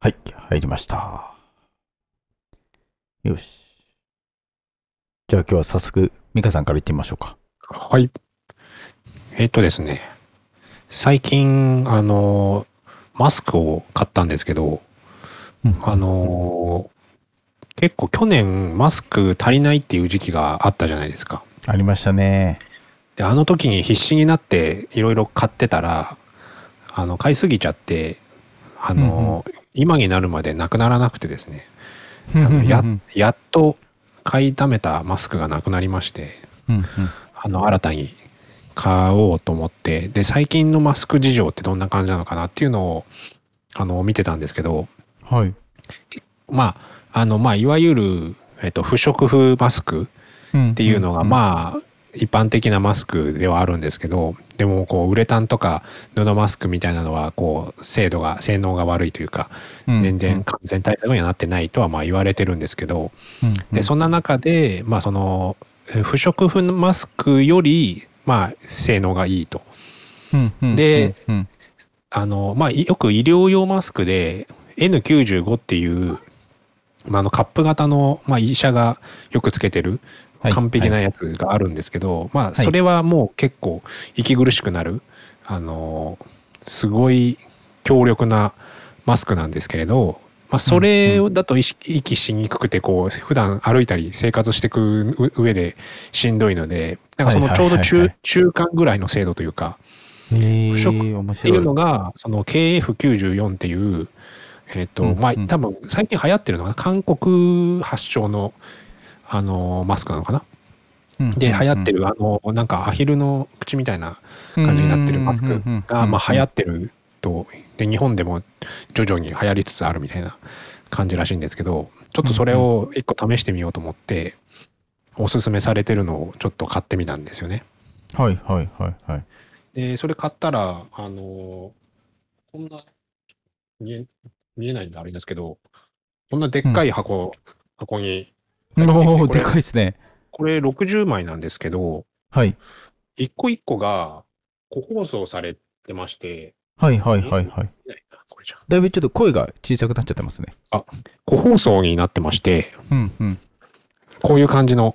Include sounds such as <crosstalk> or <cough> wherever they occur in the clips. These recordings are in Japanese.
はい、入りました。よし。じゃあ今日は早速、ミカさんから行ってみましょうか。はい。えっとですね、最近、あの、マスクを買ったんですけど、あの、結構去年マスク足りないっていう時期があったじゃないですか。ありましたね。で、あの時に必死になっていろいろ買ってたら、あの、買いすぎちゃって、あの、今になるまでなくならなくてですね、あのややっと買いだめたマスクがなくなりまして、うんうん。あの、新たに買おうと思って、で、最近のマスク事情ってどんな感じなのかなっていうのを、あの、見てたんですけど、はい。まあ、あの、まあ、いわゆる、えっと、不織布マスクっっていうのが、あ、まあ、一般的なマスクではあるんですけど、でも、こう、ウレタンとか布マスクみたいなのは、こう、精度が、性能が悪いというか、全然完全対策にはなってないとは、まあ、言われてるんですけど、で、そんな中で、まあ、その、え不織布マスクより、まあ、性能がいいと。で、うん。あの、まあ、いよく医療用マスクで N95 っていう、まあ、あのカップ型の、まあ、医者がよくつけてるはい完璧なやつがあるんですけど、まあ、い。それはもう結構息苦しくなる、あの、すごい強力なマスクなんですけれど、まあ、それだと息しにくくて、こう、普段歩いたり生活していく上でしんどいので、なんかそのちょうど中はいはい。はいはい中間ぐらいの精度というか、不織面っていう。のが、その KF94 っていう、えっ、と、まあ、うんうん。多分最近流行ってるのが韓国発祥の、あの、マスクなのかな？で、流行ってるる、あの、なんかアヒルの口みたいな感じになってるマスクが、まあ、流行ってると、で、日本でも徐々に流行りつつあるみたいな感じらしいんですけど、ちょっとそれを一個試してみようと思って、おすすめされてるのをちょっと買ってみたんですよね。はいはいはいはい。で、それ買ったら、あのこんな、見え、見えないんであれですけど、こんなでっかい箱、箱に、おお、でかいですね。これ60枚なんですけど、はい。一個一個が個包装されてまして、はいはいはいはい。だいぶちょっと声が小さくなっちゃってますね。個包装になってまして、うんうん。こういう感じの、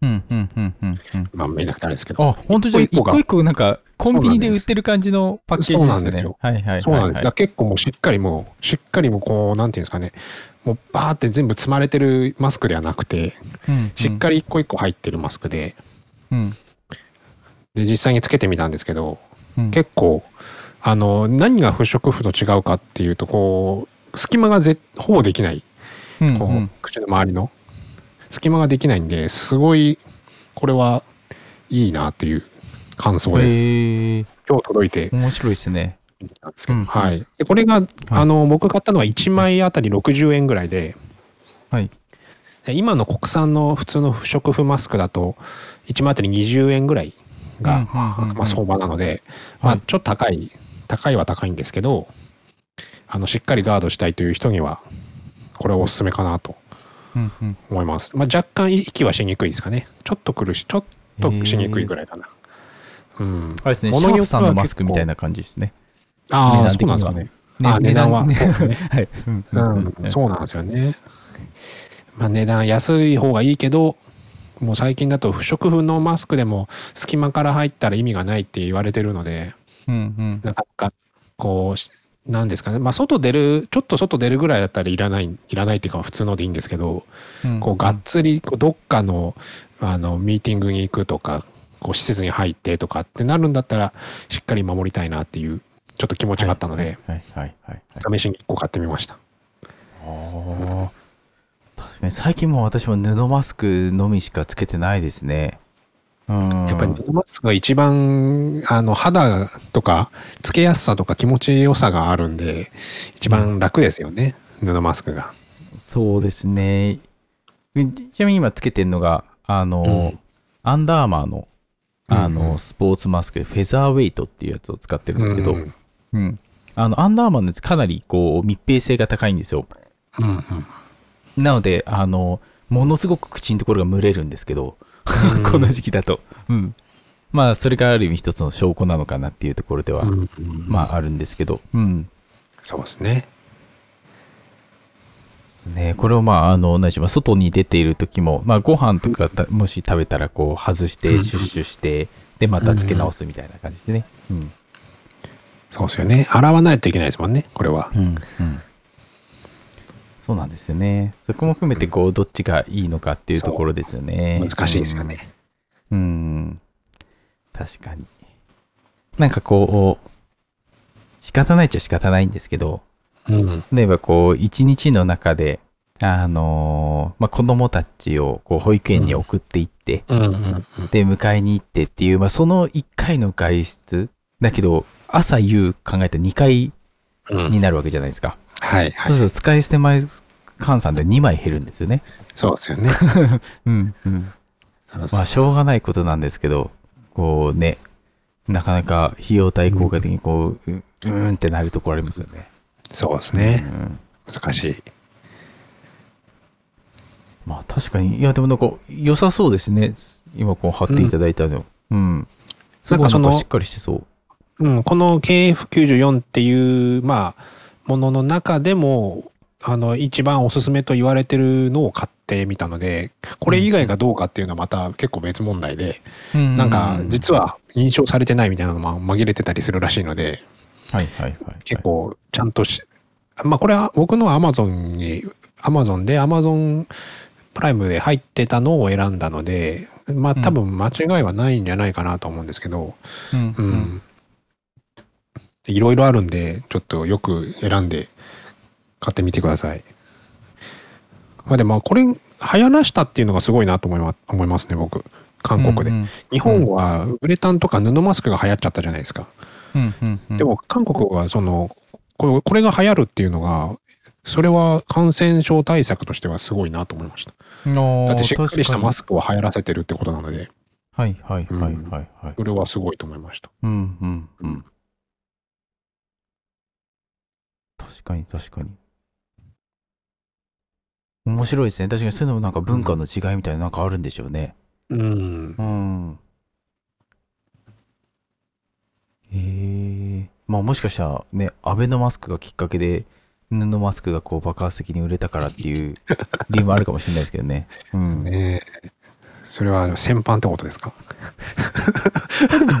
うんうんうんうんうん。まあ見えなくてあれですけど、あ、本当じゃあ一一個一個なんかコンビニで売ってる感じのパッケージですね。そうなんですよ。はいはいはい。はい。そうなんです。だ結構もうしっかりもう、しっかりもうこう、なんていうんですかね、もうバーって全部積まれてるマスクではなくて、うんしっかり一個一個入ってるマスクで、うん。で、実際につけてみたんですけど、うん。結構、あの、何が不織布と違うかっていうと、こう、隙間がぜほぼできない、こう、うん。うん口の周りの隙間ができないんで、すごい、これはいいなっていう感想です。へえ今日届いて。面白いですね。なんですけど、うん。はい。で、これが、あの、僕買ったのは1枚あたり60円ぐらいで、はい。で今の国産の普通の不織布マスクだと、1枚あたり20円ぐらいが、まあ、相場なので、はい。まあ、ちょっと高い、高いは高いんですけど、あの、しっかりガードしたいという人には、これはおすすめかなとうんうん思います。まあ、若干息はしにくいですかね。ちょっと苦しい、ちょっとしにくいぐらいかな。うん。あれですね、シャープさんのマスクみたいな感じですね。ああ、そうなんですかね。あ値段は <laughs> はい。うんうんうん、そうなんですよね。まあ値段安い方がいいけど、もう最近だと不織布のマスクでも隙間から入ったら意味がないって言われてるので、うんうんなかなかこうし、なんですかね。まあ外出る、ちょっと外出るぐらいだったらいらない、いらないっていうか普通のでいいんですけど、うんこうがっつりこうどっかのあのミーティングに行くとか、こう施設に入ってとかってなるんだったらしっかり守りたいなっていうちょっと気持ちがあったので、はいはいはいはい。試しに1個買ってみました。確かに最近もう私も布マスクのみしかつけてないですね。うん。やっぱり布マスクが一番あの肌とかつけやすさとか気持ちよさがあるんで一番楽ですよね、布マスクが。そうですね。ちなみに今つけてるのが、あの、うんアンダーマーの、あの、うんうんスポーツマスクでフェザーウェイトっていうやつを使ってるんですけど、うんうん。あの、アンダーマーのやつかなりこう密閉性が高いんですよ。うんうんなので、あの、ものすごく口のところが蒸れるんですけど、<laughs> この時期だと。うん。まあ、それがある意味一つの証拠なのかなっていうところでは、うんうんまあ、あるんですけど、うん。そうですね。ね。これをまあ、あの、何でしょう、外に出ている時も、まあ、ご飯とかたもし食べたら、こう、外して、うんシュッシュして、で、また付け直すみたいな感じでね。うん。そうですよね。洗わないといけないですもんね、これは。うん。うん。そうなんですよね。そこも含めて、こう、どっちがいいのかっていうところですよね。難しいですよね。うん。うん。確かに。なんかこう、仕方ないっちゃ仕方ないんですけど、うん。例えばこう一日の中であのーまあ、子供たちをこう保育園に送っていって、うん。で迎えに行ってっていう、まあ、その1回の外出だけど朝夕考えて2回うんになるわけじゃないですか、はいはい。そうすると使い捨て枚換算で2枚減るんですよねそうですよね。<laughs> うんうんそうそうまあしょうがないことなんですけどこうねなかなか費用対効果的にこう、ううーんってなるところありますよね、そうですうね。ん難しい。まあ確かに、いやでもなんか良さそうですね。今こう貼っていただいたの。うん。すごいなんかそのなんかしっかりしてそう。うん、この KF94 っていう、まあ、ものの中でも、あの、一番おすすめと言われてるのを買ってみたので、これ以外がどうかっていうのはまた結構別問題で、ななんか、実は認証されてないみたいなのも紛れてたりするらしいので、はいはいはい。結構ちゃんとし、まあこれは僕のは Amazon に、Amazon で Amazon プライムで入ってたのを選んだので、まあ多分間違いはないんじゃないかなと思うんですけど、うんううんん。いろいろあるんで、ちょっとよく選んで買ってみてください。まあでもこれ流行らしたっていうのがすごいなと思いま思いますね、僕。韓国で。うん日本はウレタンとか布マスクが流行っちゃったじゃないですか。うんうんうんでも韓国はそのこれが流行るっていうのがそれは感染症対策としてはすごいなと思いました。だってしっかりしたマスクを流行らせてるってことなのではいはいはいはいはい。それはすごいと思いました。うんうんうん。確かに確かに。面白いですね。確かにそういうのもなんか文化の違いみたいななんかあるんでしょうね。うんう。ん。へえ。まあもしかしたらね、アベノマスクがきっかけで布マスクがこう爆発的に売れたからっていう <laughs> 理由もあるかもしれないですけどね。うん。ねえそれは先般ってことですか？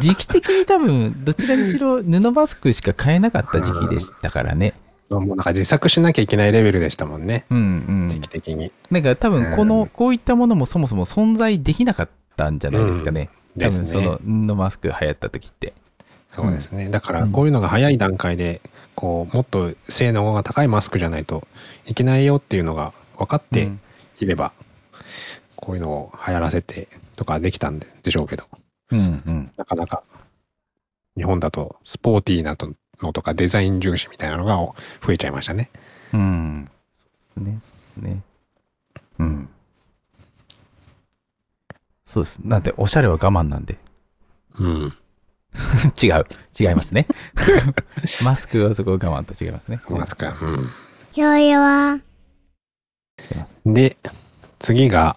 時期的に多分どちらにしろ布マスクしか買えなかった時期でしたからね。もうなんか自作しなきゃいけないレベルでしたもんね。うんうん時期。的に。なんか多分こうんのこういったものもそもそも存在できなかったんじゃないですかね。多です分そのね。布マスク流行った時って。そうですね。だからこういうのが早い段階で、こう、もっと性能が高いマスクじゃないといけないよっていうのが分かってうんいれば、こういうのを流行らせてとかできたんででしょうけど、うんうん。なかなか日本だとスポーティーなのとかデザイン重視みたいなのが増えちゃいましたね。うん。そうですね。そうですね。うん。そうです。なんで、おしゃれは我慢なんで。うん。<laughs> 違う。違いますね。<laughs> マスクはそこ我慢と違いますね。マスクはうん。よいは、で、次が、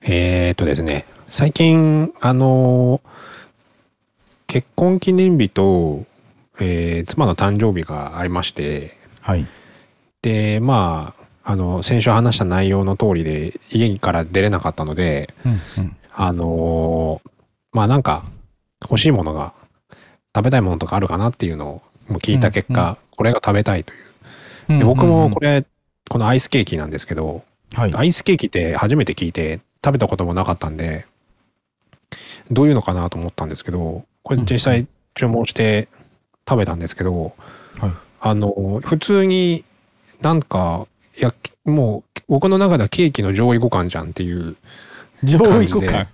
えー、っとですね、最近、あの結婚記念日と、えー妻の誕生日がありまして、はい。で、まあ、あの、先週話した内容の通りで、家から出れなかったので、うんうん。あのまあなんか、欲しいものが、食べたいものとかあるかなっていうのを聞いた結果、うんこれが食べたいという。で、僕もこれ、このアイスケーキなんですけど、はい。アイスケーキって初めて聞いて食べたこともなかったんで、どういうのかなと思ったんですけど、これ実際注文して食べたんですけど、はいあの、普通になんか、いや、もう僕の中ではケーキの上位互換じゃんっていう、上位互換？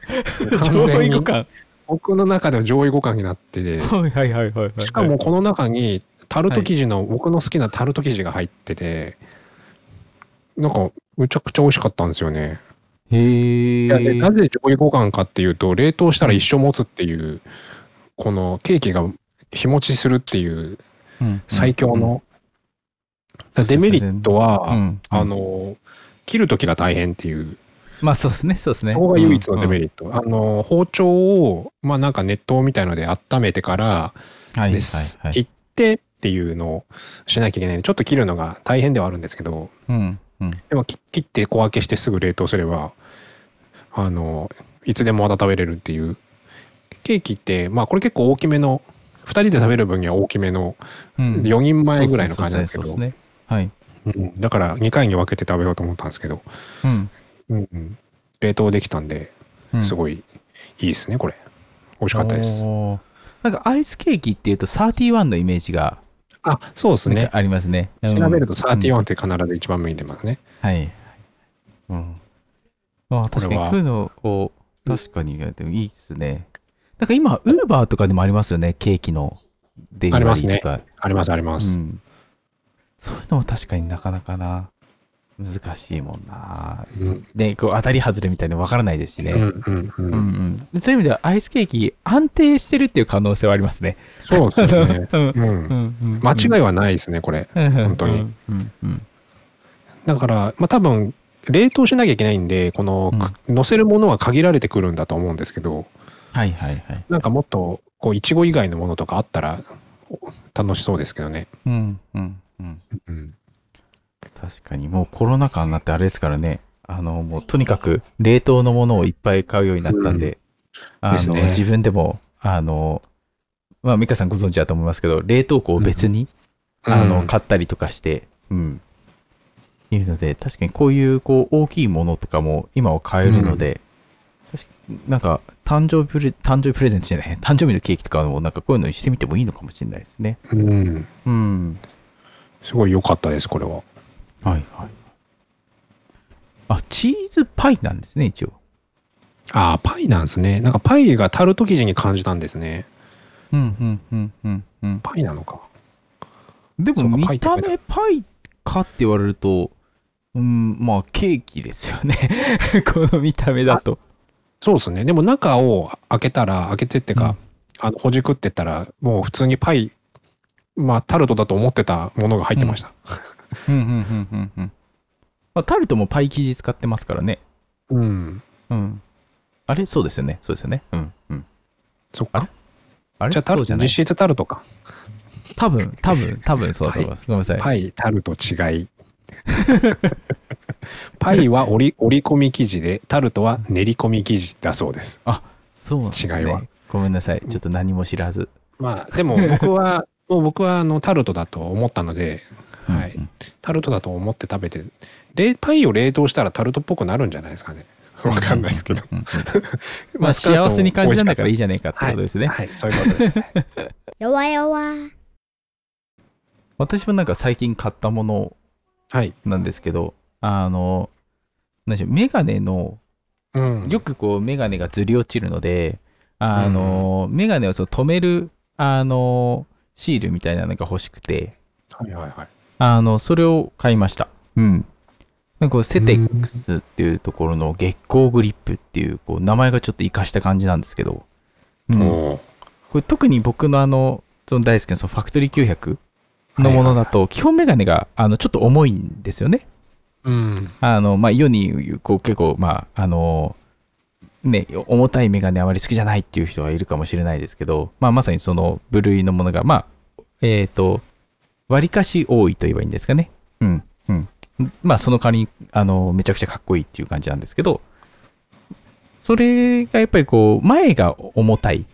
完 <laughs> 上位互換？僕の中では上位互換になってて、はいはいはいはいはい。しかもこの中にタルト生地の、僕の好きなタルト生地が入ってて、なんかむちゃくちゃ美味しかったんですよね。へえ。なぜ上位互換かっていうと冷凍したら一生持つっていうこのケーキが日持ちするっていううん。最強の、うん。デメリットは、うん。あの切る時が大変っていう。まあそうですね、そうですね。そこが唯一のデメリリット、あの包丁をまあなんか熱湯みたいので温めてから。はいはいですはい。切ってっていうのをしなきゃいけないちょっと切るのが大変ではあるんですけどうん。うん。でも切切って小分けしてすぐ冷凍すればあのいつでもまた食べれるっていう。ケーキってまあこれ結構大きめの2人で食べる分には大きめのうん4人前ぐらいの感じなんですけど。はい。うんだから2回に分けて食べようと思ったんですけど、うん。うんうん冷凍できたんでうんすごいいいですねこれ美味しかったですなんかアイスケーキっていうと31のイメージがあそうですねありますね。うん調べるとうん31って必ず一番目に出ますね、はい。うん。まあ確かにこれはこうのを確かにでもいいですね。なんか今、ウーバーとかでもありますよね、ケーキのデリバリーとか。ありますあります、うん。そういうのも確かになかなかな、難しいもんな。うん。で、こう当たり外れみたいなの分からないですしね。そういう意味ではアイスケーキ安定してるっていう可能性はありますね。そうですよね、<laughs> うん。うん。うんうん。間違いはないですねこれ。本当に。うん。うん。うん。だからまあ多分冷凍しなきゃいけないんでこの、乗せるものは限られてくるんだと思うんですけどはいはいはい。なんかもっとこういちご以外のものとかあったらお楽しそうですけどね、うんうんうん。うん、確かにもうコロナ禍になってあれですからね。あのもうとにかく冷凍のものをいっぱい買うようになったんで、あのですね。自分でもあのまあ美香さんご存知だと思いますけど冷凍庫を別に、あの買ったりとかして、うん、いるので確かにこういうこう大きいものとかも今は買えるので、なんか誕生日プレ誕生日プレゼントじゃない <laughs> 誕生日のケーキとかもなんかこういうのにしてみてもいいのかもしれないですね。うん、うん。すごい良かったですこれははいはい。あ、チーズパイなんですね、一応。ああパイなんですねなんかパイがタルト生地に感じたんですねうんうんうんうんうん。パイなのかでも見た目パイかって言われると、うん、まあケーキですよね。<laughs> この見た目だと。そうですねでも中を開けたら開けてってか、あのほじくってったらもう普通にパイまあタルトだと思ってたものが入ってましたうんうんうんうんうん。まあ、タルトもパイ生地使ってますからね。うん、うん。あれ？そうですよね。そうですよね。うんうん。そっかあれ？じゃあタルそうじゃない？ト実質タルトか多分、多分、多分そうだと思います。ごめんなさい。パイタルト違い <laughs> パイは折り折り込み生地でタルトは練り込み生地だそうです。そうなんですね。違いは。ごめんなさい。ちょっと何も知らず。まあでも僕は <laughs> もう僕はあのタルトだと思ったので、はい。うん。うんタルトだと思って食べて冷パイを冷凍したらタルトっぽくなるんじゃないですかね。わかんないですけど。<laughs> まあ幸せに感じたんだからいいじゃないかってことですね。はい、はい、そういうことですね。弱々。私もなんか最近買ったものはい、なんですけど、あの、何でしょう、メガネの、うん、よくこうメガネがずり落ちるので、あの、メガネをそう止める、あの、シールみたいなのが欲しくて、はいはいはいあの、それを買いました。うん。なんかセテックスっていうところの月光グリップっていう、こう名前がちょっと活かした感じなんですけど、うん、これ特に僕のあの、その大好きなそのファクトリー900のものだと、基本メガネがあのちょっと重いんですよね。うんあの、まあ、世にこう結構、まあ、あの、ね、重たいメガネあまり好きじゃないっていう人はいるかもしれないですけど、まあ、まさにその部類のものが、まあ、えっ、と、割かし多いと言えばいいんですかね。うん、うん。まあ、その代わりに、あの、めちゃくちゃかっこいいっていう感じなんですけど、それがやっぱりこう、前が重たい、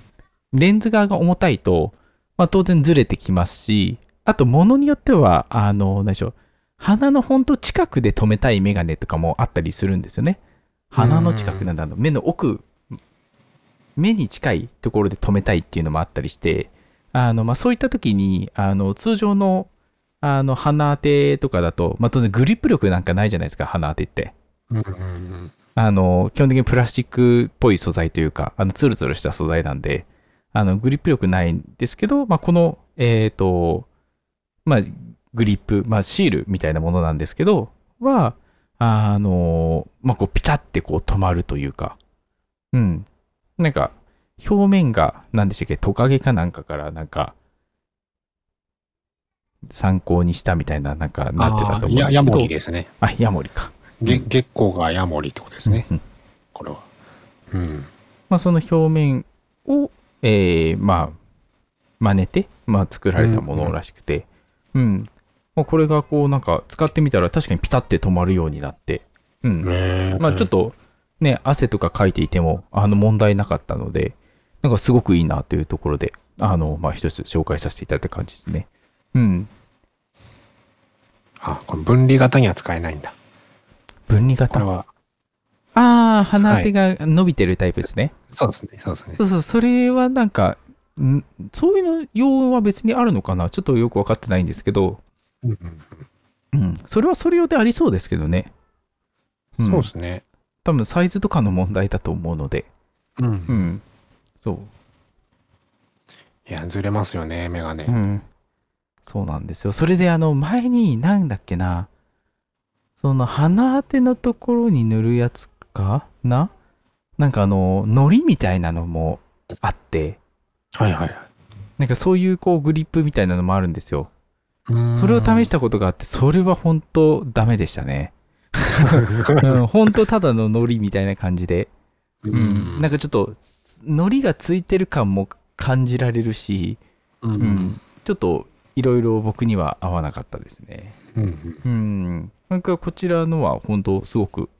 レンズ側が重たいと、まあ、当然ずれてきますし、あと、ものによっては、あの、何でしょう、鼻のほんと近くで止めたいメガネとかもあったりするんですよね。鼻の近くなんだろう目の奥、目に近いところで止めたいっていうのもあったりして、あのまあ、そういった時にあの通常のあの鼻当てとかだと、まあ、当然グリップ力なんかないじゃないですか、鼻当てって。あの基本的にプラスチックっぽい素材というか、あのツルツルした素材なんで、あのグリップ力ないんですけど、まあ、この、えっ、と、まあ、グリップ、まあ、シールみたいなものなんですけど、は、あの、まあ、こう、ピタってこう止まるというか、うん。なんか、表面が、何でしたっけ、トカゲかなんかから、なんか、参考にしたみたいな、なんか、なってたと思うんですけど。ヤモリですねあ、ヤモリか。げ月光がヤモリってことですね、うんこれはうんまあ、その表面を、えーまあ、真似て、まあ、作られたものらしくて、うん。まあ、これがこうなんか使ってみたら確かにピタって止まるようになって、うん。まあちょっとね、汗とかかいていても、あの問題なかったので、なんかすごくいいなというところで、あの、まあ一つ紹介させていただいた感じですね。うん。あ、これ分離型には使えないんだ。分離型？は、ああ、鼻当てが伸びてるタイプですね。そうですね、そうですね。そうそう、それはなんか、んそういうの用は別にあるのかな？ちょっとよく分かってないんですけど、うんうん、それはそれ用でありそうですけどね。うんんそうですね。多分サイズとかの問題だと思うので、うんうん。そう。いや、ずれますよね、メガネう。ん。そうなんですよ。それであの前になんだっけな、その鼻当てのところに塗るやつかな？なんかあの、糊みたいなのもあって、はいはい。なんかそういうこうグリップみたいなのもあるんですよ。そそれを試したことがあって、それは本当ダメでしたね。うん、本当ただの糊みたいな感じで、ううん、なんかちょっと糊がついてる感も感じられるし、ううんん、ちょっといろいろ僕には合わなかったですね。うんうん、なんかこちらのは本当すごく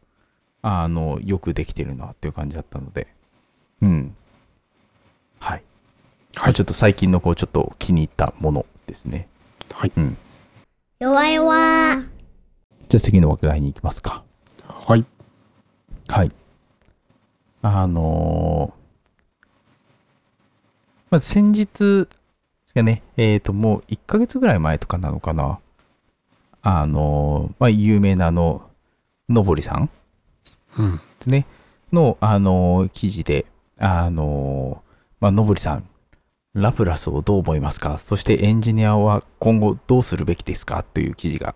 あのよくできてるなっていう感じだったので、うん。はい。はいちょっと最近のこうちょっと気に入ったものですね。はい。弱々。じゃあ次の話題に行きますか。はい。はい。あのーまず先日ですかね、えっ、と、もう1ヶ月ぐらい前とかなのかな。あのーまあ、有名なあの、のぼりさんうん。ですね、の、あのー記事で、あのーまあ、のぼりさん、ラプラスをどう思いますか？そしてエンジニアは今後どうするべきですか？という記事が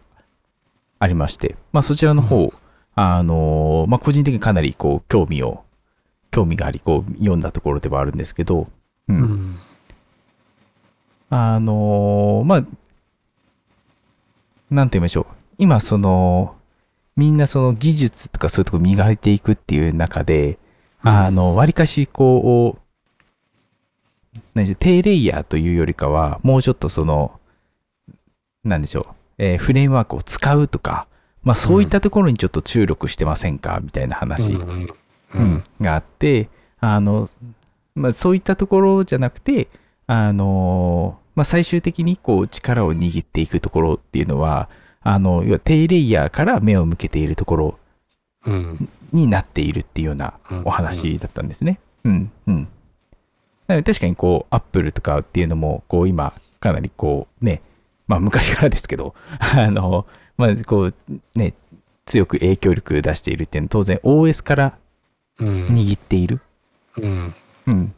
ありまして、まあ、そちらの方、あのーまあ、個人的にかなりこう興味を、興味があり、こう読んだところではあるんですけど、う。うんん。あのーまあ、なんて言いましょう。今、その、みんなその技術とかそういうとこ磨いていくっていう中で、あの、わりかし、こう、何でしょう、低レイヤーというよりかは、もうちょっとその、なんでしょう、えーフレームワークを使うとか、まあそういったところにちょっと注力してませんか？みたいな話。があって、あの、まあそういったところじゃなくて、あの、まあ最終的にこう力を握っていくところっていうのは、あの、要は低レイヤーから目を向けているところうん。になっているっていうようなうんお話だったんですね。うん、うん。なので確かにこう、アップルとかっていうのも、こう今、かなりこうね、まあ昔からですけど、<laughs> あの、まあこうね、強く影響力出しているっていうのは当然 OS からうん。握っている。うん。うん。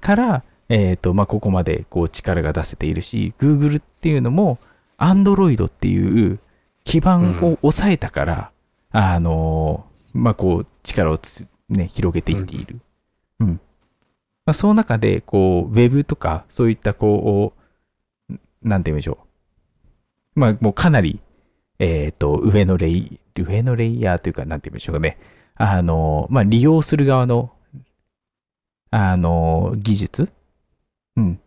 から、えっ、と、まあここまでこう力が出せているし、Google っていうのも Android っていう基盤を抑えたから、あの、まあこう力をつね、広げていっている。うん。まあその中で、こう、Web とか、そういったこう、なんて言うんでしょう。まあもうかなり、えっ、と、上のレイ、上のレイヤーというか、なんて言うんでしょうかね。あの、まあ利用する側のあの、技術、うん、っ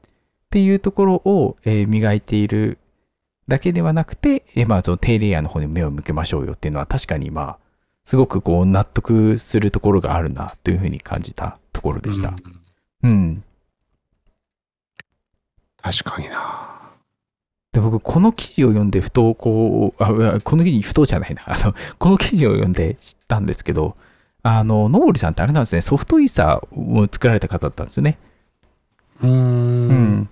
ていうところを、えー磨いているだけではなくて、えーまあ、その低レイヤーの方に目を向けましょうよっていうのは確かにまあ、すごくこう納得するところがあるなというふうに感じたところでした。うんうん。確かにな。で、僕、この記事を読んで、ふと、こう、あ、この記事、ふとじゃないな。あの、この記事を読んで知ったんですけど、あの、のぼりさんってあれなんですね、ソフトイーサーを作られた方だったんですよね。うー。うんん。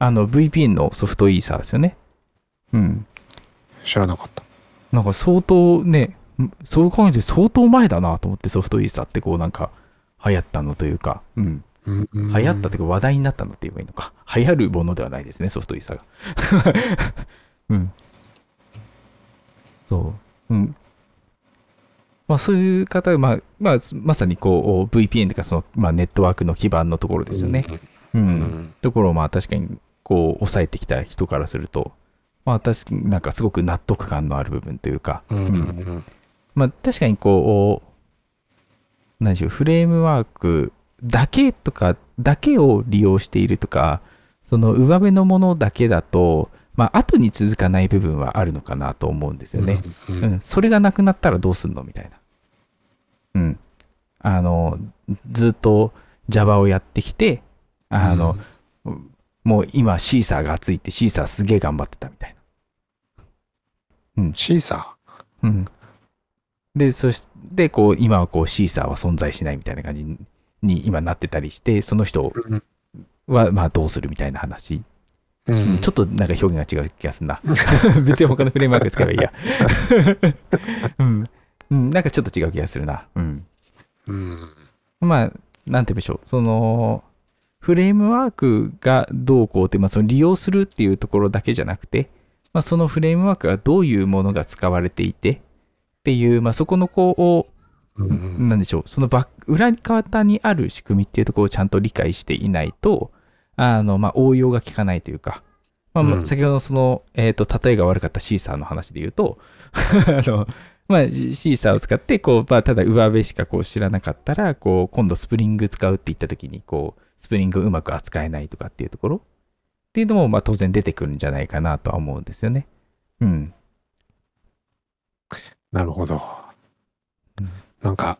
あの、VPN のソフトイーサーですよね。うん。知らなかった。なんか相当ね、んそう考えて相当前だなと思ってソフトイーサーってこうなんか流行ったのというか、うん。うん流行ったというか話題になったのって言えばいいのか。流行るものではないですね、ソフトイーサーが。<laughs> うん。そう。うん。まあそういう方は、まあ、まあ、まさにこう VPN というかその、まあ、ネットワークの基盤のところですよね。う。うんん。ところをまあ確かにこう抑えてきた人からすると、まあ確かになんかすごく納得感のある部分というか、うん。うん。まあ確かにこう、何でしょう、フレームワークだけとか、だけを利用しているとか、その上辺のものだけだと、まあ、後に続かない部分はあるのかなと思うんですよね。うんうん、それがなくなったらどうすんのみたいな。うん。あの、ずっと Java をやってきて、あの、もう今シーサーが熱いってシーサーすげえ頑張ってたみたいシーサな。うん。で、そして、こう、今はこうシーサーは存在しないみたいな感じに今なってたりして、その人ー。はまあどうするみたいな話。ううんんちょっとなんか表現が違う気がするな。<laughs> 別に他のフレームワーク使えばいいや。<laughs> うん。うん、なんかちょっと違う気がするな。うん。うんまあ、なんて言うんでしょう。その、フレームワークがどうこうって、まあ、その利用するっていうところだけじゃなくて、まあ、そのフレームワークがどういうものが使われていてっていう、まあ、そこのこなんでしょう、そのバック裏方にある仕組みっていうところをちゃんと理解していないと、あの、まあ、応用が効かないというか、まあ、まあうん先ほどのその、えっ、と、例えが悪かったシーサーの話で言うと、<laughs> あの、まあ、シーサーを使って、こう、まあ、ただ上辺しかこう知らなかったら、こう、今度スプリング使うって言った時に、こう、スプリングをうまく扱えないとかっていうところっていうのも、まあ、当然出てくるんじゃないかなとは思うんですよね。うん。なるほどうん。なんか、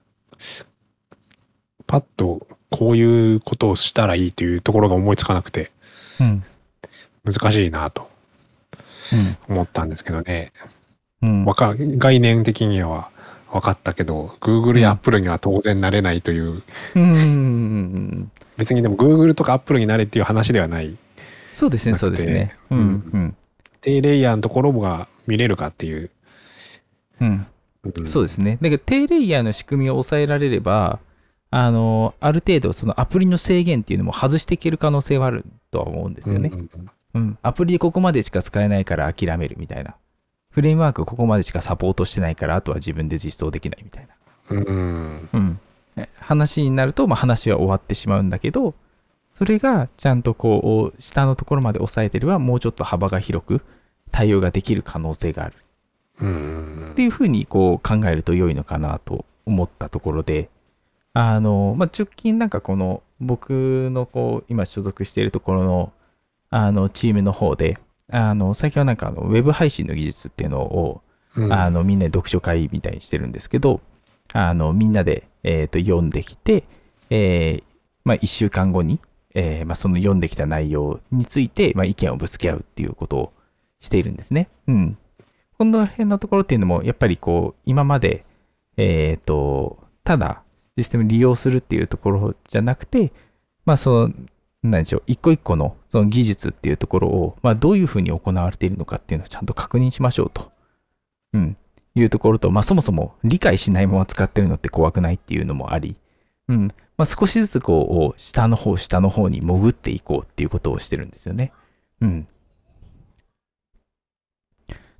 パッとこういうことをしたらいいというところが思いつかなくてうん。難しいなと思ったんですけどね。うん。わか概念的には分かったけど、Google や Apple には当然なれないという、うん。別にでも Google とか Apple になれっていう話ではない。そうですね、そうですね。うん。うん。低レイヤーのところが見れるかっていう。うん。うんそうですね。だけど、低レイヤーの仕組みを抑えられれば、あの、ある程度、そのアプリの制限っていうのも外していける可能性はあるとは思うんですよね。うんうんうん。アプリでここまでしか使えないから諦めるみたいな。フレームワークここまでしかサポートしてないから、あとは自分で実装できないみたいな。うんうん。え話になると、まあ、話は終わってしまうんだけど、それがちゃんとこう、下のところまで押さえてれば、もうちょっと幅が広く対応ができる可能性がある。うんっていうふうにこう考えると良いのかなと思ったところで、あの、まあ、直近なんかこの僕のこう今所属しているところのあのチームの方で、あの最近はなんかあのウェブ配信の技術っていうのを、うんあのみんなで読書会みたいにしてるんですけど、あのみんなで、えーと読んできて、えーまあ、1週間後に、えーまあ、その読んできた内容について、まあ、意見をぶつけ合うっていうことをしているんですね。うん。この辺のところっていうのも、やっぱりこう、今まで、えっ、と、ただシステム利用するっていうところじゃなくて、まあ、その、何でしょう、一個一個のその技術っていうところを、まあ、どういうふうに行われているのかっていうのをちゃんと確認しましょうと。うん。いうところと、まあ、そもそも理解しないまま使ってるのって怖くないっていうのもあり、うん。まあ、少しずつこう、下の方、下の方に潜っていこうっていうことをしてるんですよね。うん。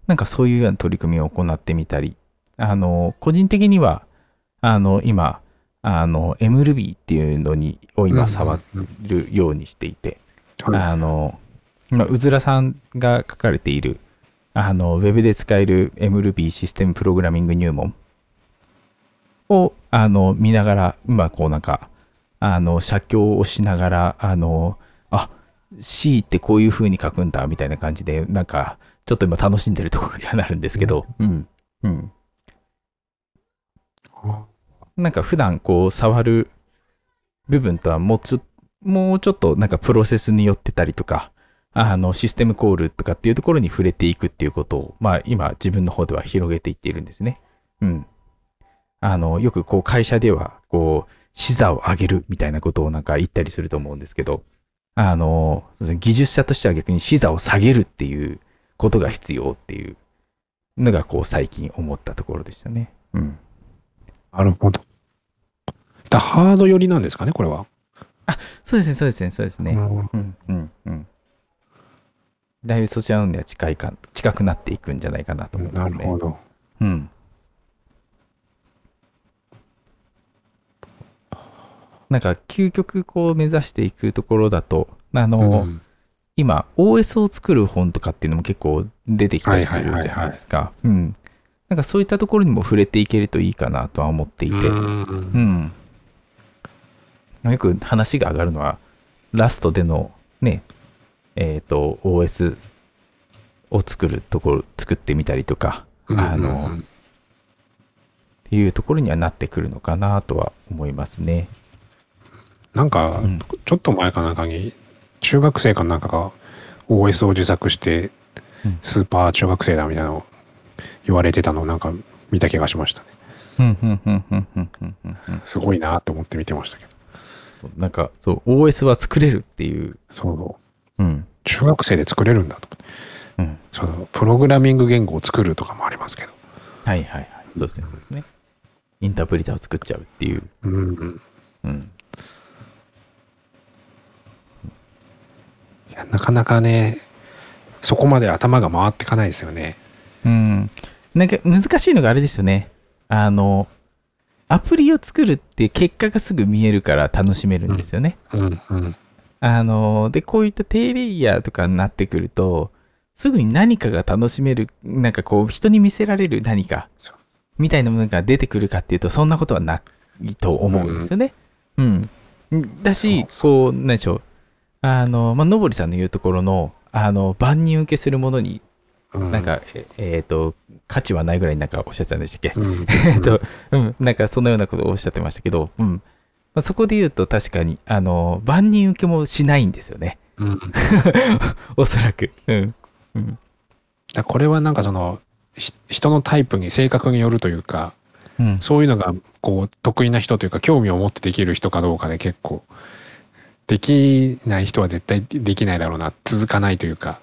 なんかそういうような取り組みを行ってみたり、あの、個人的には、あの、今、あの、MRuby っていうのに、を今触るようにしていて、はい。あの、まあうずらさんが書かれている、あの、ウェブで使える MRuby システムプログラミング入門を、あの、見ながら、今、こうなんか、あの、写経をしながら、あの、あ、C ってこういう風に書くんだ、みたいな感じで、なんか、ちょっと今楽しんでるところにはなるんですけど、うん、うん。なんか普段こう触る部分とはもうちょもうちょっとなんかプロセスによってたりとか、あのシステムコールとかっていうところに触れていくっていうことを、まあ今自分の方では広げていっているんですね。うん。あの、よくこう会社ではこう、視座を上げるみたいなことをなんか言ったりすると思うんですけど、あの、そうですね技術者としては逆に視座を下げるっていうことが必要っていうのがこう最近思ったところでしたね。うん。なるほど。だハード寄りなんですかね、これは？そうですね、そうですね、そうですね。うんうんうんうん。だいぶそちらのには近いか、近くなっていくんじゃないかなと思いますね。なるほど。うん。なんか、究極こう目指していくところだと、あの、うん今、OS を作る本とかっていうのも結構出てきたりするじゃないですか。うん。なんかそういったところにも触れていけるといいかなとは思っていて。うんうん。よく話が上がるのは、ラストでのね、えっ、と、OS を作るところ、作ってみたりとか、うんあの、っていうところにはなってくるのかなとは思いますね。なんかうん、ちょっと前かなんかに、中学生かなんかが OS を自作してスーパー中学生だみたいなのを言われてたのをなんか見た気がしましたね。すごいなと思って見てましたけど。なんかそう OS は作れるっていう。そう、うん、中学生で作れるんだと思って、うん、そのプログラミング言語を作るとかもありますけど。はいはいはい。そうですねそうですね。インタープリターを作っちゃうっていう。うん、うん、うんいやなかなかね、そこまで頭が回ってかないですよね。うん。なんか難しいのがあれですよね。あの、アプリを作るって結果がすぐ見えるから楽しめるんですよね。うんうん。あの、で、こういった低レイヤーとかになってくると、すぐに何かが楽しめる、なんかこう、人に見せられる何かみたいなものが出てくるかっていうと、そんなことはないと思うんですよね。うん。だし、こう、なんでしょう。あの、まあ、のぼりさんの言うところの、あの、万人受けするものに、うんなん、か、ええーと、価値はないぐらいになんかおっしゃってたんでしたっけ？うん、<laughs> えっと、うん、なんかそのようなことをおっしゃってましたけど、うん。まあ、そこで言うと確かに、あの、万人受けもしないんですよね。うん、<laughs> おそらく。うん。うん。だこれはなんかそのひ人のタイプに性格によるというかうん。そういうのがこう得意な人というか興味を持ってできる人かどうかで結構できない人は絶対できないだろうな続かないというか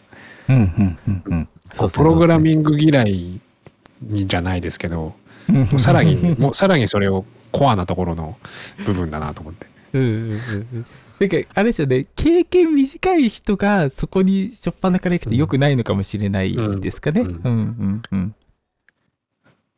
プログランミング嫌いにじゃないですけどさらにもうさらにそれをコアなところの部分だなと思って。うんうんうんうん。なんか、あれですよね、経験短い人がそこにしょっぱなから行くと良くないのかもしれないですかね。ううんんうんうん。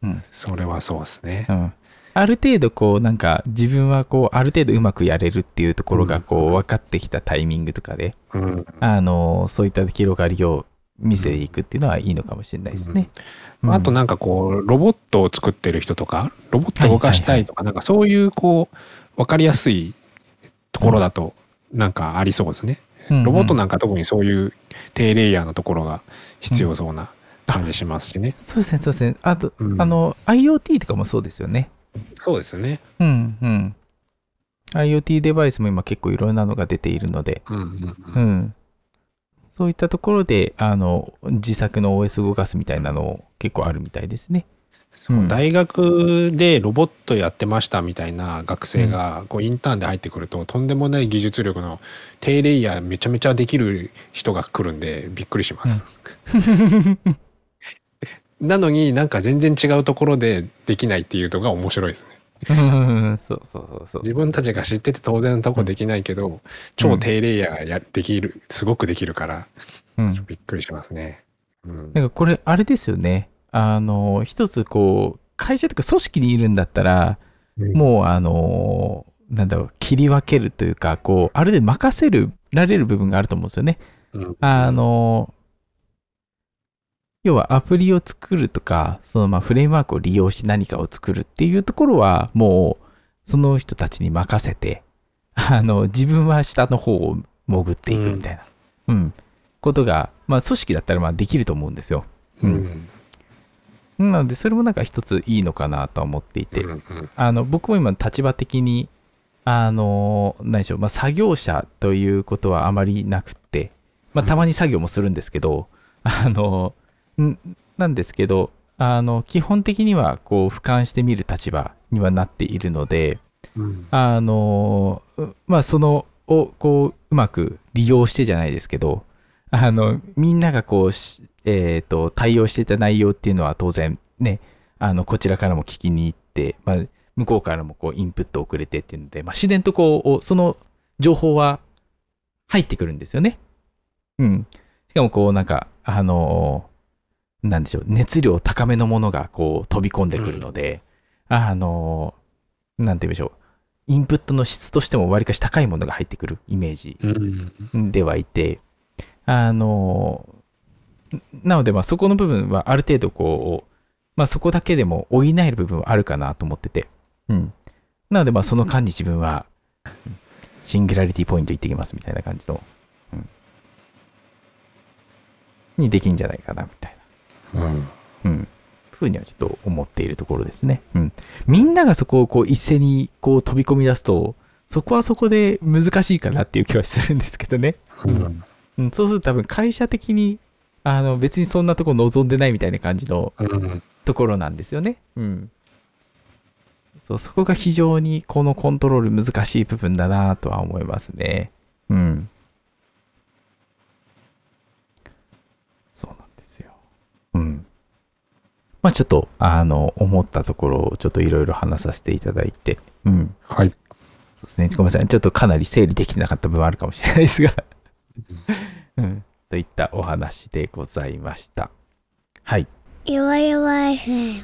うん。それはそうですねう。ん。ある程度こうなんか自分はこうある程度うまくやれるっていうところがこう分かってきたタイミングとかで、うん、あのそういった広がりを見せていくっていうのはいいのかもしれないですね。あとなんかこうロボットを作ってる人とかロボットを動かしたいとかなんかそういうこう分かりやすいところだとなんかありそうですね。うんロボットなんか特にそういう低レイヤーのところが必要そうな感じしますしね。そうですねそうですね。あと、うんあの IoT とかもそうですよね。そうですね。うんうん。IoT デバイスも今結構いろんなのが出ているので、うんうんううんん。そういったところで、あの、自作の OS 動かすみたいなの結構あるみたいですね。そううん大学でロボットやってましたみたいな学生がこうインターンで入ってくるととんでもない技術力の低レイヤーめちゃめちゃできる人が来るんでびっくりします。なのになんか全然違うところでできないっていうのが面白いですね。うんそうそうそうそう。自分たちが知ってて当然のとこできないけど超低レイヤーがやできるすごくできるからうんびっくりしますね。うんなんかこれ、あれですよね。あの、一つこう、会社とか組織にいるんだったら、もう、あの、なんだろう、切り分けるというか、こう、ある程度任せる、られる部分があると思うんですよね。うんあの、要はアプリを作るとか、そのまあフレームワークを利用し何かを作るっていうところは、もう、その人たちに任せて、あの、自分は下の方を潜っていくみたいな、うん、ことが、まあ組織だったらまあできると思うんですよ。ううん。んなので、それもなんか一ついいのかなとは思っていて、うんうん。あの僕も今立場的にあの何でしょう、まあ、作業者ということはあまりなくって、まあ、たまに作業もするんですけど、あのんなんですけどあの基本的にはこう俯瞰してみる立場にはなっているのでうんあのうまあそのをこううまく利用してじゃないですけどあのみんながこうしえーと対応してた内容っていうのは当然ねあのこちらからも聞きに行って、まあ、向こうからもこうインプットをくれてっていうので、まあ、自然とこうその情報は入ってくるんですよね。うん。しかもこうなんかあのなんでしょう熱量高めのものがこう飛び込んでくるので、あのなんて言うんでしょうインプットの質としてもわりかし高いものが入ってくるイメージうんではいて、あの、なので、まあそこの部分はある程度こう、まあそこだけでも補える部分はあるかなと思ってて、うん。なので、まあその間に自分は、うんシンギュラリティポイント行ってきますみたいな感じの、うん。にできんじゃないかなみたいな。うん。うん。ふうにはちょっと思っているところですね。うん。みんながそこをこう一斉にこう飛び込み出すと、そこはそこで難しいかなっていう気はするんですけどね。うん。うん、そうすると多分会社的に、あの別にそんなとこ望んでないみたいな感じのうん。ところなんですよね。うん。そう、そこが非常にこのコントロール難しい部分だなとは思いますね。うん。そうなんですよ。うん。まあちょっと、あの、思ったところをちょっといろいろ話させていただいて、うん。はい。そうですね。ごめんなさい。ちょっとかなり整理できてなかった部分あるかもしれないですが。うん。といったお話でございました。はい。弱々 FM。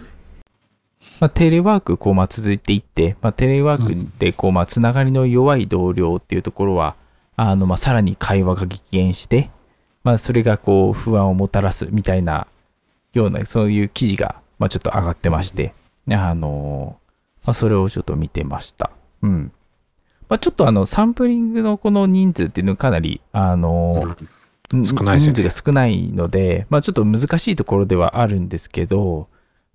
まあ、テレワークこうまあ続いていって、まあ、テレワークでこうまあつながりの弱い同僚っていうところは、あのまあさらに会話が激減して、まあ、それがこう不安をもたらすみたいなようなそういう記事がまあちょっと上がってまして、あのまあ、それをちょっと見てました。うん。まあ、ちょっとあのサンプリングのこの人数っていうのはかなり、あのうん少ないね人数が少ないので、まあ、ちょっと難しいところではあるんですけど、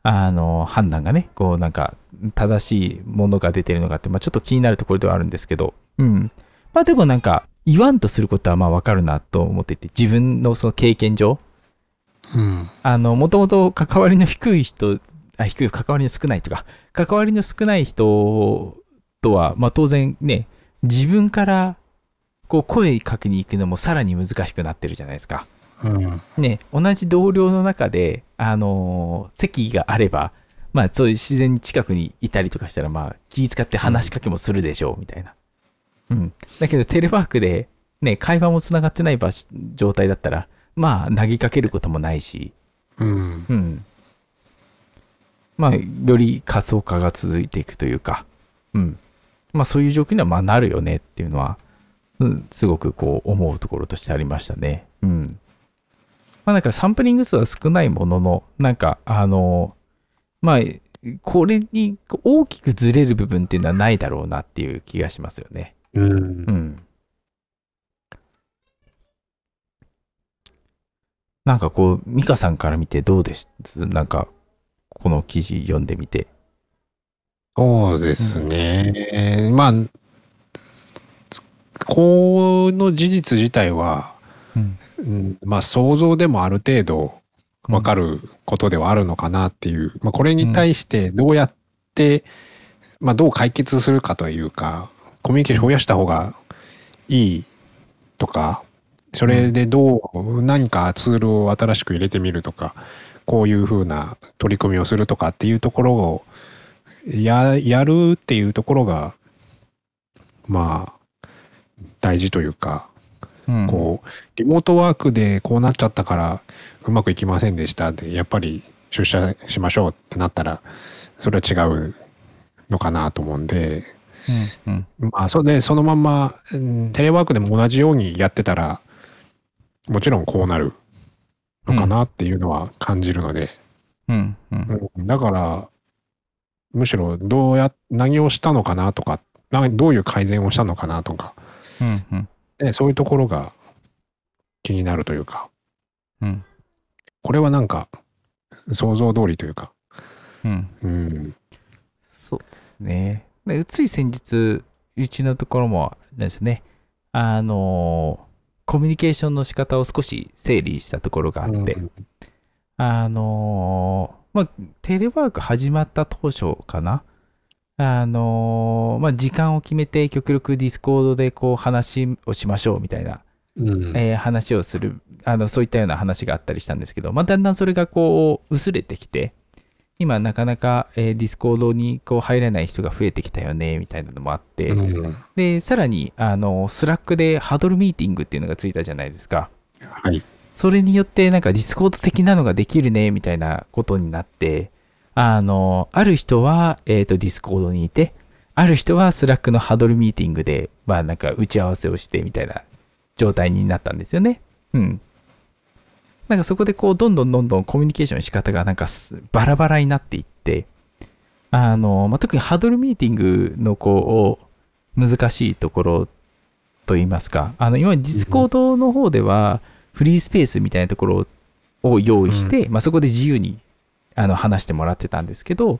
あの、判断がね、こうなんか正しいものが出てるのかって、まあ、ちょっと気になるところではあるんですけど、うん。まあでもなんか、言わんとすることはまあわかるなと思っていて、自分のその経験上、もともと関わりの低い人、あ、低い、関わりの少ないとか、関わりの少ない人とは、まあ当然ね、自分からこう声かけに行くのもさらに難しくなってるじゃないですか。うん。ね、同じ同僚の中で、あのー席があれば、まあ、そういう自然に近くにいたりとかしたら、まあ、気遣って話しかけもするでしょう、みたいな。うん。だけど、テレワークで、ね、会話もつながってない場所状態だったら、まあ、投げかけることもないし、うん。うん。まあ、より仮想化が続いていくというか、うん。まあ、そういう状況には、まあ、なるよねっていうのは、うん、すごくこう、思うところとしてありましたね。うん。まあ、なんかサンプリング数は少ないものの、なんか、あの、まあ、これに大きくずれる部分っていうのはないだろうなっていう気がしますよね。うんう。ん。なんかこう、ミカさんから見てどうでしたなんか、この記事読んでみて。そうですね。まあ、つこの事実自体は、うん。うんまあ想像でもある程度わかることではあるのかなっていう、まあこれに対してどうやって、まあどう解決するかというか、コミュニケーションを増やした方がいいとか、それでどう何かツールを新しく入れてみるとか、こういうふうな取り組みをするとかっていうところをややるっていうところが、まあ大事というか、うん、こうリモートワークでこうなっちゃったからうまくいきませんでしたでやっぱり出社しましょうってなったらそれは違うのかなと思うんでうん、うん。まあそれでそのまんまうんテレワークでも同じようにやってたらもちろんこうなるのかなっていうのは感じるので、うん、うん。うんだからむしろどうや何をしたのかなとかなどういう改善をしたのかなとかうん、うん。でそういうところが気になるというかうん、これはなんか想像通りというか、うん。うん、そうですね。でつい先日、うちのところもですね、あの、コミュニケーションの仕方を少し整理したところがあって、うんあのーまあ、テレワーク始まった当初かな？あのーまあ、時間を決めて極力 Discord でこう話をしましょうみたいな、うんえー話をするあの、そういったような話があったりしたんですけど、まあ、だんだんそれがこう薄れてきて、今なかなか、えー Discord にこう入れない人が増えてきたよねみたいなのもあって、うんで、さらにあの Slack でハドルミーティングっていうのがついたじゃないですか。はい。それによってなんか Discord 的なのができるねみたいなことになって、あの、ある人は、えっ、と、 Discord にいて、ある人は Slack のハドルミーティングで、まあなんか打ち合わせをしてみたいな状態になったんですよね。うん。なんかそこでこう、どんどんどんどんコミュニケーションの仕方がなんかすバラバラになっていって、あの、まあ、特にハドルミーティングのこう、難しいところといいますか、あの、今、 Discord の方では、フリースペースみたいなところを用意して、まあ、そこで自由にあの話してもらってたんですけど、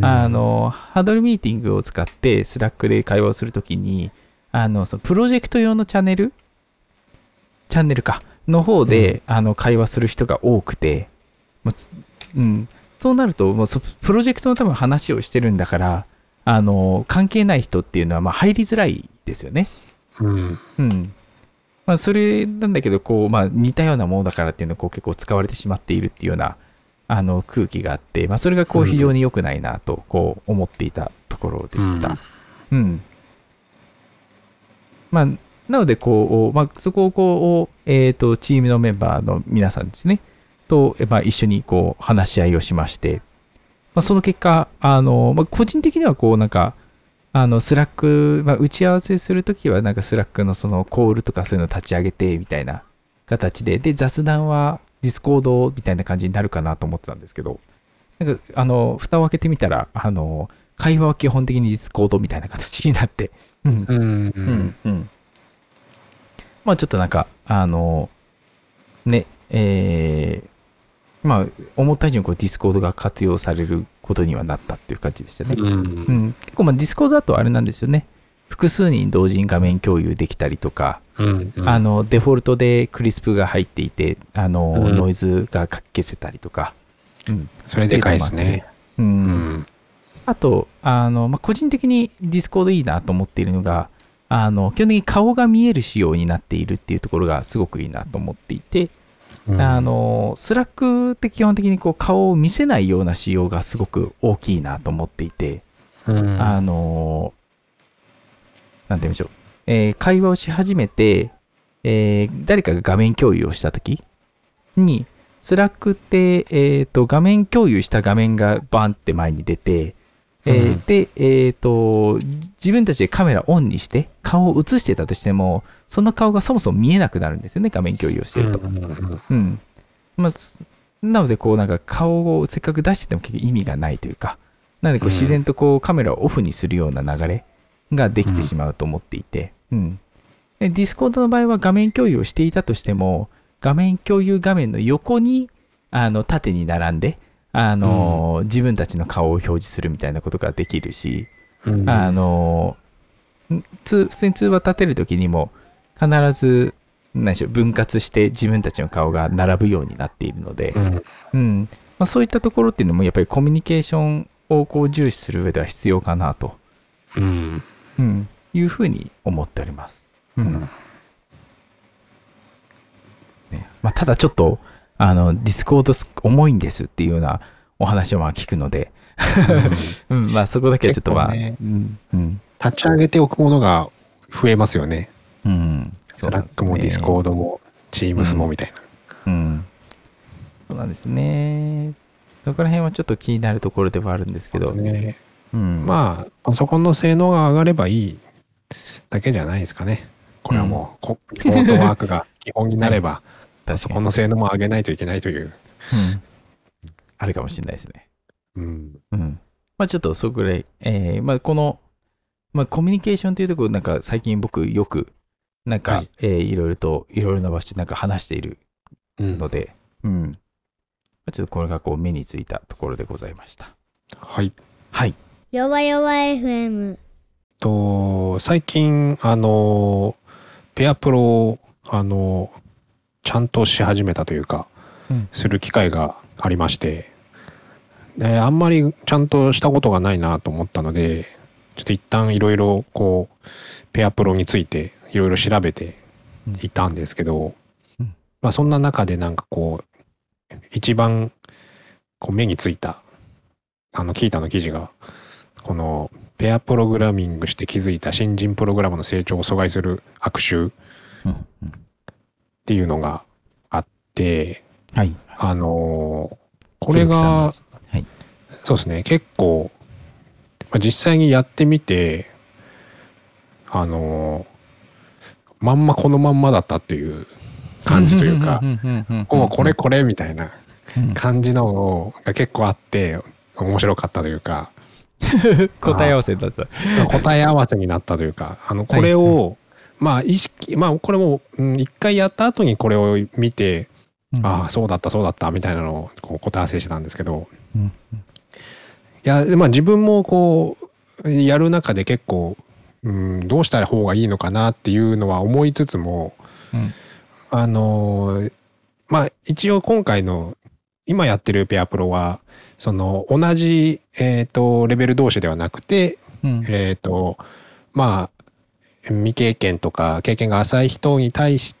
あのハドルミーティングを使って Slack で会話をするときにあのそのプロジェクト用のチャンネル？チャンネルかの方で、あの会話する人が多くて、もうん、そうなるともうそプロジェクトの多分話をしてるんだからあの関係ない人っていうのはまあ入りづらいですよね。うん。うんまあ、それなんだけどこう、まあ、似たようなものだからっていうのをこう結構使われてしまっているっていうようなあの空気があって、まあ、それがこううん非常に良くないなとこう思っていたところでした。うんまあ、なのでこう、まあ、そこをこう、えー、とチームのメンバーの皆さんですね。と、えまあ、一緒にこう話し合いをしまして、まあ、その結果あの、まあ、個人的にはこうなんかあの Slack、まあ、打ち合わせするときはなんか Slack のそのコールとかそういうのを立ち上げてみたいな形で。で雑談は Discord みたいな感じになるかなと思ってたんですけど。なんかあの蓋を開けてみたらあの会話は基本的に Discord みたいな形になって、うん。うん。ううんん。うんまあちょっとなんかあのねえーまあ思った以上にこう Discord が活用されることにはなったっていう感じでしたね。うんうん、結構まあ Discord だとあれなんですよね。複数人同時に画面共有できたりとか、うん。あのデフォルトで Krisp が入っていてあの、うんノイズが消せたりとか、うんそれでかいですね。ううんん。あとあの、まあ、個人的に Discord いいなと思っているのがあの基本的に顔が見える仕様になっているっていうところがすごくいいなと思っていて、あ、の Slackって基本的にこう顔を見せないような仕様がすごく大きいなと思っていて、うん。あのなんて言うんでしょう、えー会話をし始めて、えー誰かが画面共有をしたときに、 Slackって、えーと、画面共有した画面がバンって前に出て、えーうんで、えーと、じ自分たちでカメラオンにして、顔を映してたとしても、その顔がそもそも見えなくなるんですよね、画面共有をしてると。うん。まあ、すなので、こう、なんか顔をせっかく出してても結局意味がないというか、なのでこううん自然とこうカメラをオフにするような流れができてしまうと思っていて、うん。で、 Discord の場合は画面共有をしていたとしても、画面共有画面の横に、あの、縦に並んで、あの、自分たちの顔を表示するみたいなことができるし、うん。あの、普通に通話立てるときにも、必ず、何でしょう、分割して自分たちの顔が並ぶようになっているので、うん。うん。まあ、そういったところっていうのも、やっぱりコミュニケーションをこう重視する上では必要かなと、うん。うん、いうふうに思っております。うん。ね。まあ、ただちょっと、あの、 Discord重いんですっていうようなお話をまあ聞くので、うん、<laughs> まあそこだけはちょっとまあ、ねうん、うん、立ち上げておくものが増えますよね。うん、 Slackも Discordも、 Teamsもみたいな。うん。そうなんですね。そこら辺はちょっと気になるところではあるんですけど、ね。うん、まあ、パソコンの性能が上がればいいだけじゃないですかね。これはもう、こリモートワークが基本になれば、<laughs> パ確かにソコンの性能も上げないといけないという。うん、あるかもしれないですね。うん。うん。まあちょっとそこぐらい、えーまあこの、まあコミュニケーションというところ、なんか最近僕よく、なんか、はいえーいろいろと、いろいろな場所でなんか話しているうんので、うん。まあちょっとこれがこう目についたところでございました。はい。はい。弱々 FM と、最近、あの、ペアプロを、あの、ちゃんとし始めたというか、うん。する機会がありまして、であんまりちゃんとしたことがないなと思ったので、ちょっと一旦いろいろこう、ペアプロについていろいろ調べていたんですけど、うん。まあそんな中でなんかこう、一番こう目についた、あの、キータの記事が、この、ペアプログラミングして気づいた新人プログラムの成長を阻害する悪臭っていうのがあって、はい。あのーこれが、はい。そうですね、結構、まあ、実際にやってみて、あのーまんまこのまんまだったっていう感じというか、もうこれこれみたいなうん感じのが結構あって、面白かったというか、<laughs> 答え合わせだった。答え合わせになったというか、あの、これを、まあ意識、まあこれも、うん一回やった後にこれを見て、ああそうだったそうだったみたいなのをこう答え合わせしてたんですけど。うん。いやまあ自分もこうやる中で結構、うん、どうしたら方がいいのかなっていうのは思いつつもうん。あのーまあ一応今回の今やってるペアプロはその同じ、えー、とレベル同士ではなくてうん。えっ、とまあ未経験とか経験が浅い人に対し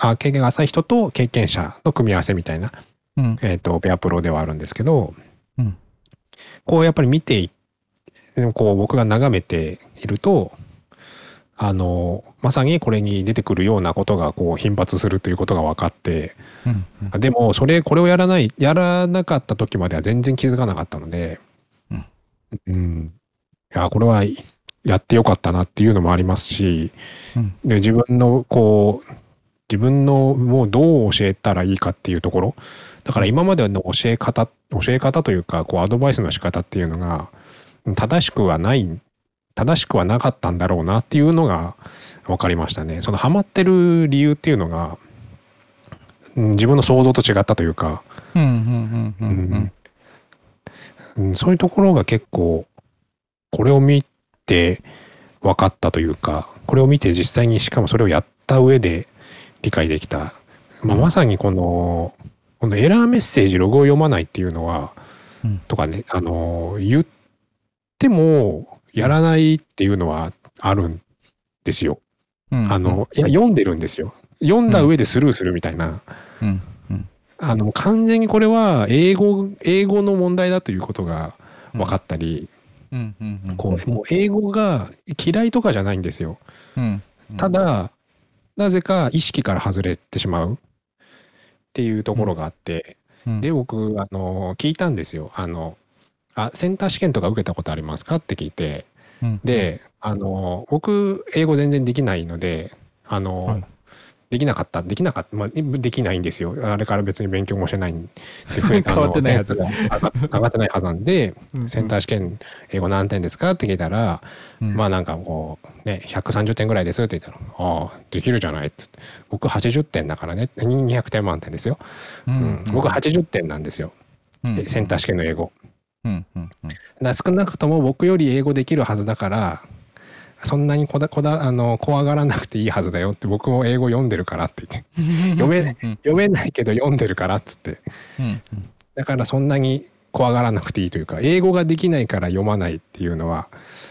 あ経験が浅い人と経験者の組み合わせみたいな、うん。えー、とペアプロではあるんですけどうん。こうやっぱり見ていこう僕が眺めているとあのまさにこれに出てくるようなことがこう頻発するということが分かってうん。でもそれこれをやらないやらなかった時までは全然気づかなかったのでうん。うん。いやこれはやってよかったなっていうのもありますしうん。で自分のこう自分のもうどう教えたらいいかっていうところ。だから今までの教え方教え方というかこうアドバイスの仕方っていうのが正しくはない正しくはなかったんだろうなっていうのが分かりましたね。そのハマってる理由っていうのがうん自分の想像と違ったというか、そういうところが結構これを見て分かったというかこれを見て実際にしかもそれをやった上で理解できた、まあ、まさにこのこのエラーメッセージログを読まないっていうのは、うん。とかねあの言ってもやらないっていうのはあるんですよ。うん。あのいや読んでるんですよ。読んだ上でスルーするみたいな。うん。うん。あの完全にこれは英語英語の問題だということが分かったり、こうもう英語が嫌いとかじゃないんですよ。うんただなぜか意識から外れてしまうっていうところがあって、うん。で僕あの聞いたんですよ。あのあセンター試験とか受けたことありますかって聞いて。うん。であの僕英語全然できないのであの、はいできなかったできなかった、まあ、できないんですよ。あれから別に勉強もしてないん <laughs> 変わってないやつあの点数が上が上がってないはずなんでうんセンター試験英語何点ですかって聞いたら、うん。まあなんかこうね130点ぐらいですって言ったら「ああできるじゃない」っつって。僕80点だからね。200点満点ですよ、ううん。ん。僕80点なんですよ、うんえセンター試験の英語。うんうんうん。少なくとも僕より英語できるはずだからそんなにこだこだあの怖がらなくていいはずだよって僕も英語読んでるからって言って。<laughs> 読めうん。読めないけど読んでるからっつって。うん。だからそんなに怖がらなくていいというか英語ができないから読まないっていうのは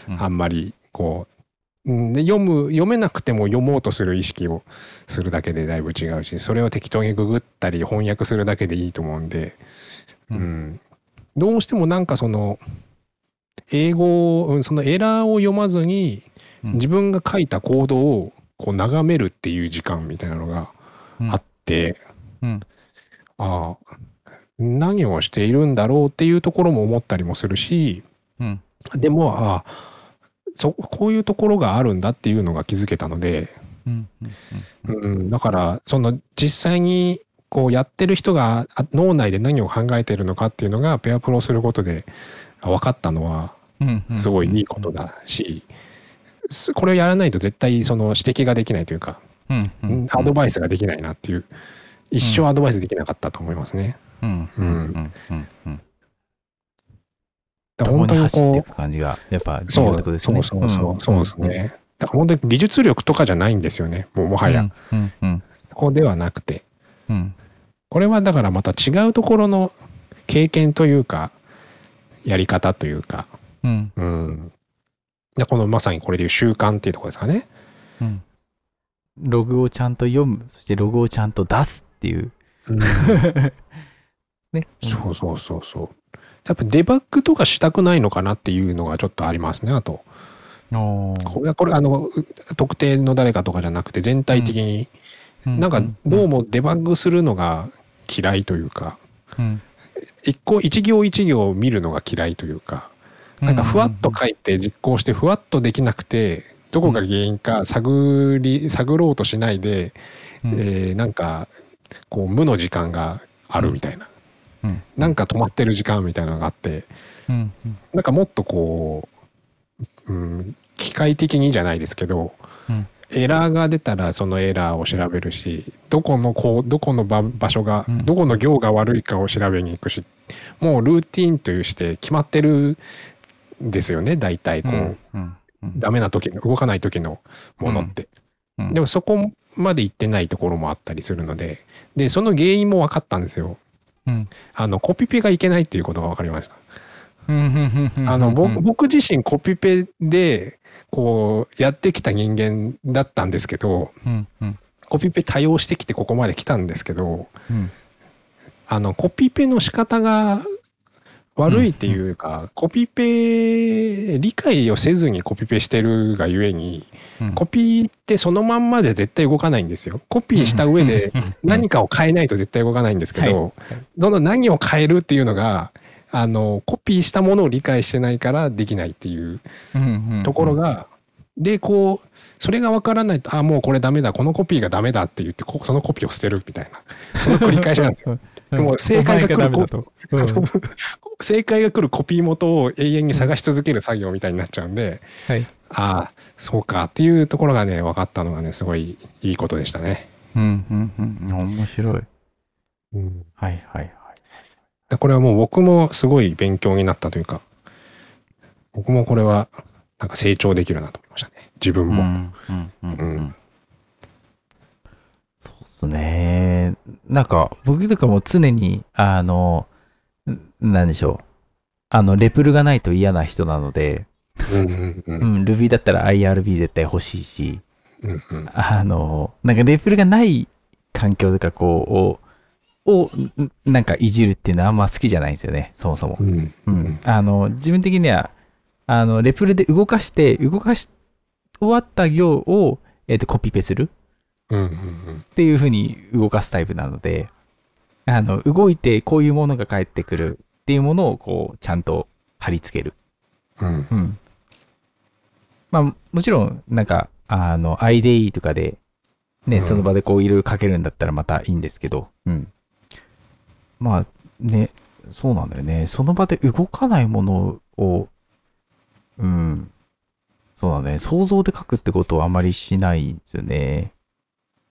うん。あんまりこううんで読む読めなくても読もうとする意識をするだけでだいぶ違うしそれを適当にググったり翻訳するだけでいいと思うんで、ううん。んどうしてもなんかその英語そのエラーを読まずにうん自分が書いたコードをこう眺めるっていう時間みたいなのがあって、うん。ああ何をしているんだろうっていうところも思ったりもするしうん。でもああそこういうところがあるんだっていうのが気づけたので、うんうんうん、だからその実際にこうやってる人があ脳内で何を考えてるのかっていうのがペアプロすることで分かったのはうんうんすごいいいことだし、すこれをやらないと絶対その指摘ができないというか、うんうんアドバイスができないなっていう一生アドバイスできなかったと思いますね。うん。う本当に共に走っていこく感じがやっぱう重要そうってことですね。そうそうそうそうですね。だから本当に技術力とかじゃないんですよねもうもはや、うんうんそこではなくて。うん。これはだからまた違うところの経験というかやり方というか。うん。うんでこのまさにこれでいう習慣っていうところですかね。うん。ログをちゃんと読む。そしてログをちゃんと出すっていう。<laughs> ね。そうそうそうそう。やっぱデバッグとかしたくないのかなっていうのがちょっとありますねあと。これはこれあのう特定の誰かとかじゃなくて全体的に、なんかどうもデバッグするのが嫌いというか。うん。一個一行一行見るのが嫌いというかなんかふわっと書いて実行してふわっとできなくてどこが原因か探り探ろうとしないで、うん。えーなんかこう無の時間があるみたいな、うん。なんか止まってる時間みたいなのがあってうん。うん。なんかもっとこう、うん、機械的にじゃないですけどうん。エラーが出たらそのエラーを調べるしどこのこうどこの場場所が、うん。どこの行が悪いかを調べに行くしもうルーティンとして決まってるんですよね大体こう、うんダメな時の動かない時のものって、うんでもそこまで行ってないところもあったりするので。でその原因も分かったんですよ。うん。あのコピペがいけないっていうことが分かりました。あの僕自身コピペでこうやってきた人間だったんですけどうんうん。コピペ多用してきてここまで来たんですけどうん。あのコピペの仕方が悪いっていうか、コピペ理解をせずにコピペしてるがゆえにうん。コピーってそのまんまで絶対動かないんですよ。コピーした上で何かを変えないと絶対動かないんですけど、その何を変えるっていうのがあのコピーしたものを理解してないからできないっていううんうんうん。ところが、でこうそれが分からないとあもうこれダメだ。このコピーがダメだって言ってこそのコピーを捨てるみたいな。その繰り返しなんですよ。<laughs> も正解が来るうん。正解が来るコピー元を永遠に探し続ける作業みたいになっちゃうんで、はい。ああそうかっていうところがね分かったのがねすごいいいことでしたね。うんうんうん面白い。うん。はいはいはい。でこれはもう僕もすごい勉強になったというか僕もこれはなんか成長できるなと思いましたね。自分も。うんうんうんううんすね。なんか、僕とかも常に、あの、んなんでしょう。あの、レプルがないと嫌な人なので、うん Ruby だったら IRB 絶対欲しいし、うんうんあの、なんかレプルがない環境とかこう、を、を、んなんかいじるっていうのはあんま好きじゃないんですよね、そもそもう。んうん。あの、自分的には、あの、レプルで動かして、動かし、終わった行を、えっ、と、コピペする。っていう風に動かすタイプなので、あの、動いてこういうものが返ってくるっていうものをこう、ちゃんと貼り付ける。うんうん。まあ、もちろん、なんか、あの、IDE とかで、ね、うんその場でこういろいろ書けるんだったらまたいいんですけど、うん。まあ、ね、そうなんだよね。その場で動かないものを、うん。そうだね。想像で書くってことはあまりしないんですよね。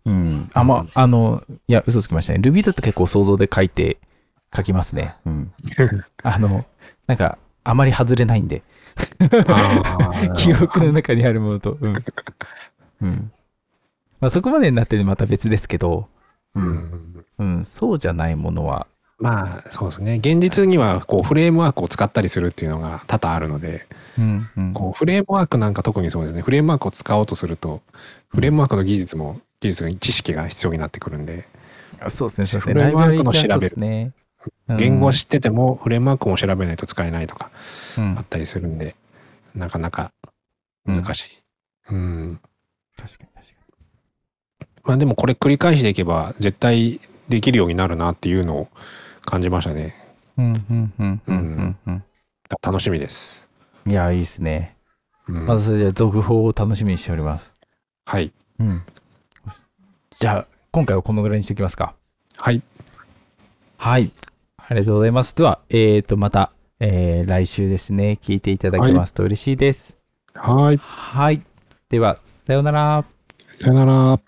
うん。あ、まあ、あの、いや、嘘つきましたね。Ruby だと結構想像で書いて、書きますね。うん。<laughs> あの、なんか、あまり外れないんで。<laughs> 記憶の中にあるものと。うん。<laughs> うん。まあ、そこまでになってるまた別ですけど、ううん。んうん、そうじゃないものは、まあそうですね現実にはこうフレームワークを使ったりするっていうのが多々あるのでうん、うん。こうフレームワークなんか特にそうですねフレームワークを使おうとするとフレームワークの技術も技術の知識が必要になってくるんであそうですね、そうですね。フレームワークの調べるそうですね。言語知っててもフレームワークも調べないと使えないとかうん、あったりするんでなかなか難しい。うん確かに確かまあでもこれ繰り返していけば絶対できるようになるなっていうのを感じましたね。に。うん、うん、うん、うん、うん。楽しみです。いや、いいですね。うんまずそれじゃあ続報を楽しみにしております。はい。うん。じゃあ、今回はこのぐらいにしておきますか。はい。はい。ありがとうございます。では、えっ、と、また、えー来週ですね、聞いていただけますと嬉しいです。はい。はい。では、さようなら。さよなら。